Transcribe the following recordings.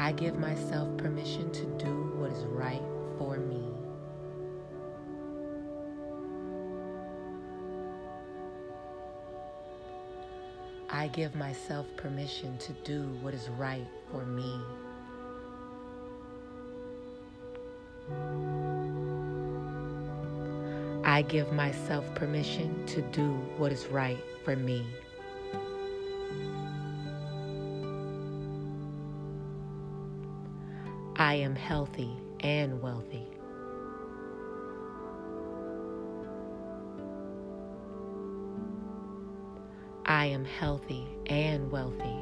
I give myself permission to do what is right for me. I give myself permission to do what is right for me. I give myself permission to do what is right for me. I am healthy and wealthy. I am healthy and wealthy.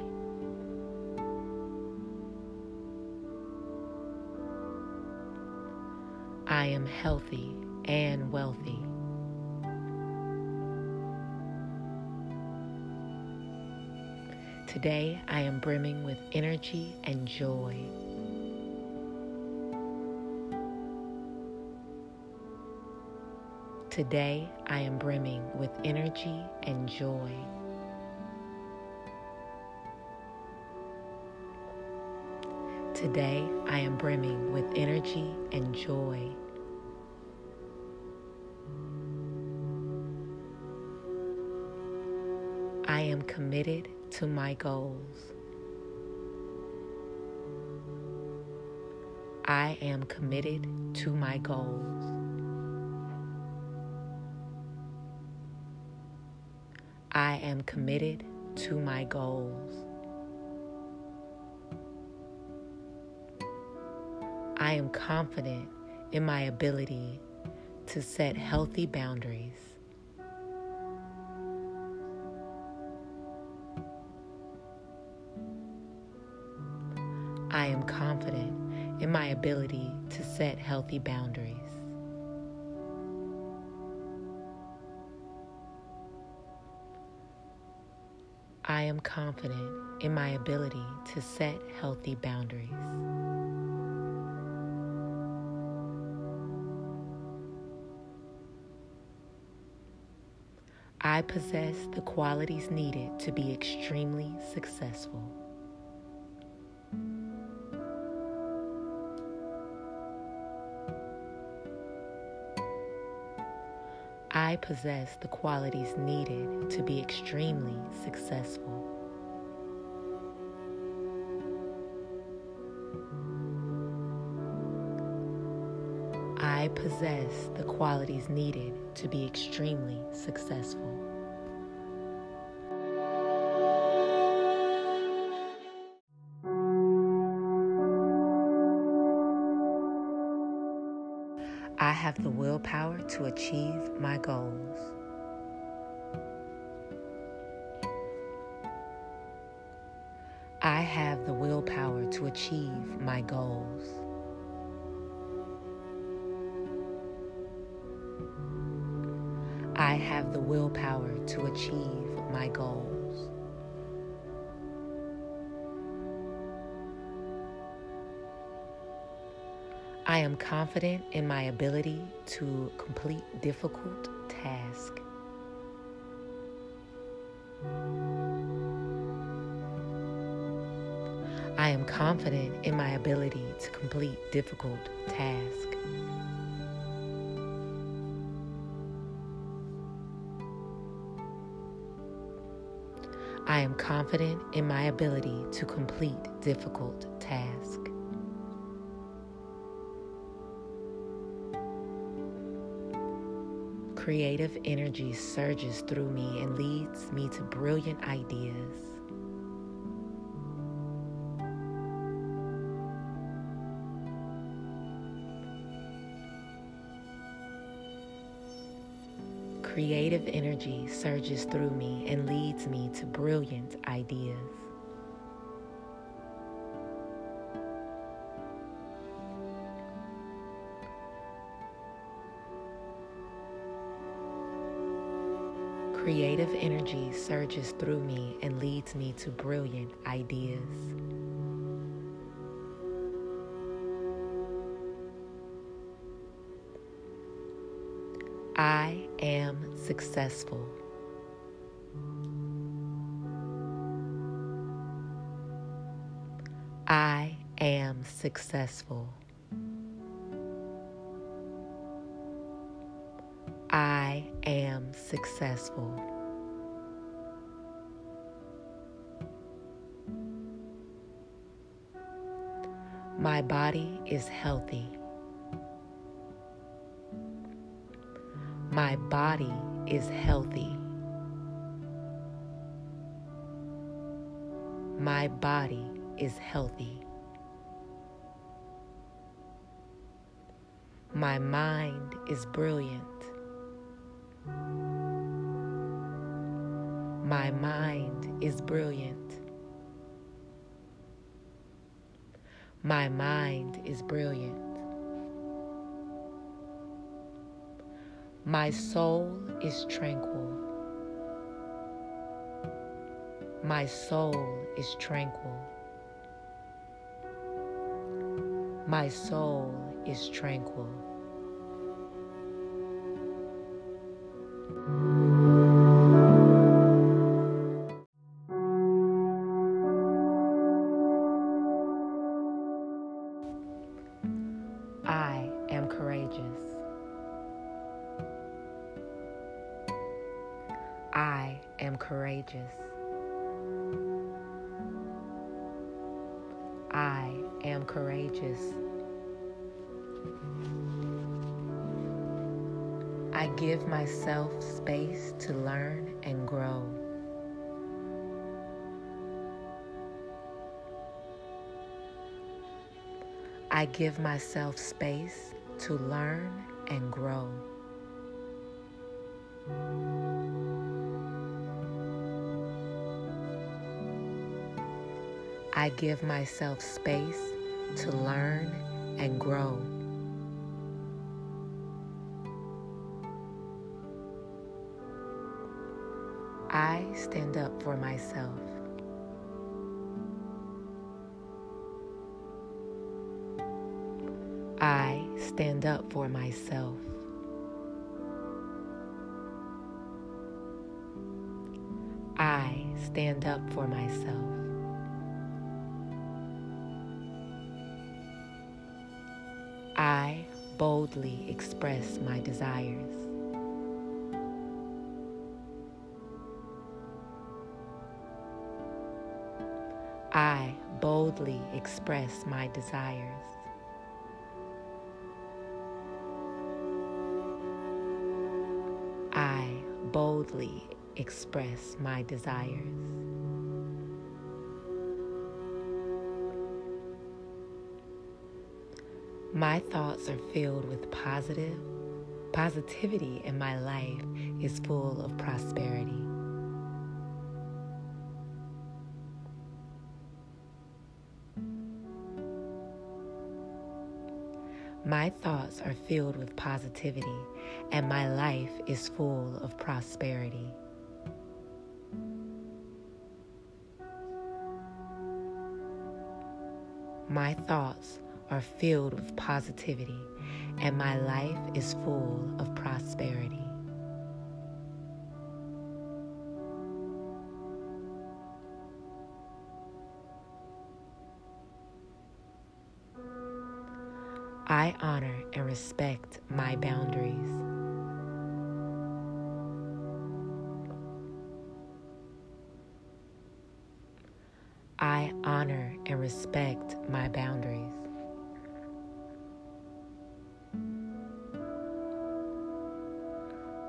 I am healthy and wealthy. Today I am brimming with energy and joy. Today I am brimming with energy and joy. Today I am brimming with energy and joy. I am committed to my goals. I am committed to my goals. I am committed to my goals. I am confident in my ability to set healthy boundaries. I am confident in my ability to set healthy boundaries. I am confident in my ability to set healthy boundaries. I possess the qualities needed to be extremely successful. I possess the qualities needed to be extremely successful. I possess the qualities needed to be extremely successful. Have the willpower to achieve my goals. I have the willpower to achieve my goals. I have the willpower to achieve my goals. I am confident in my ability to complete difficult tasks. I am confident in my ability to complete difficult tasks. I am confident in my ability to complete difficult tasks. Creative energy surges through me and leads me to brilliant ideas. Creative energy surges through me and leads me to brilliant ideas. Creative energy surges through me and leads me to brilliant ideas. I am successful. I am successful. I am successful. My body is healthy. My body is healthy. My body is healthy. My mind is brilliant. My mind is brilliant. My mind is brilliant. My soul is tranquil. My soul is tranquil. My soul is tranquil. I am courageous. I am courageous. I give myself space to learn and grow. I give myself space to learn and grow. I give myself space to learn and grow. I stand up for myself. I stand up for myself. I stand up for myself. I boldly express my desires. I boldly express my desires. Boldly express my desires. My thoughts are filled with positive positivity and my life is full of prosperity. My thoughts are filled with positivity and my life is full of prosperity. My thoughts are filled with positivity and my life is full of prosperity. I honor and respect my boundaries. I honor and respect my boundaries.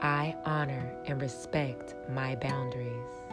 I honor and respect my boundaries.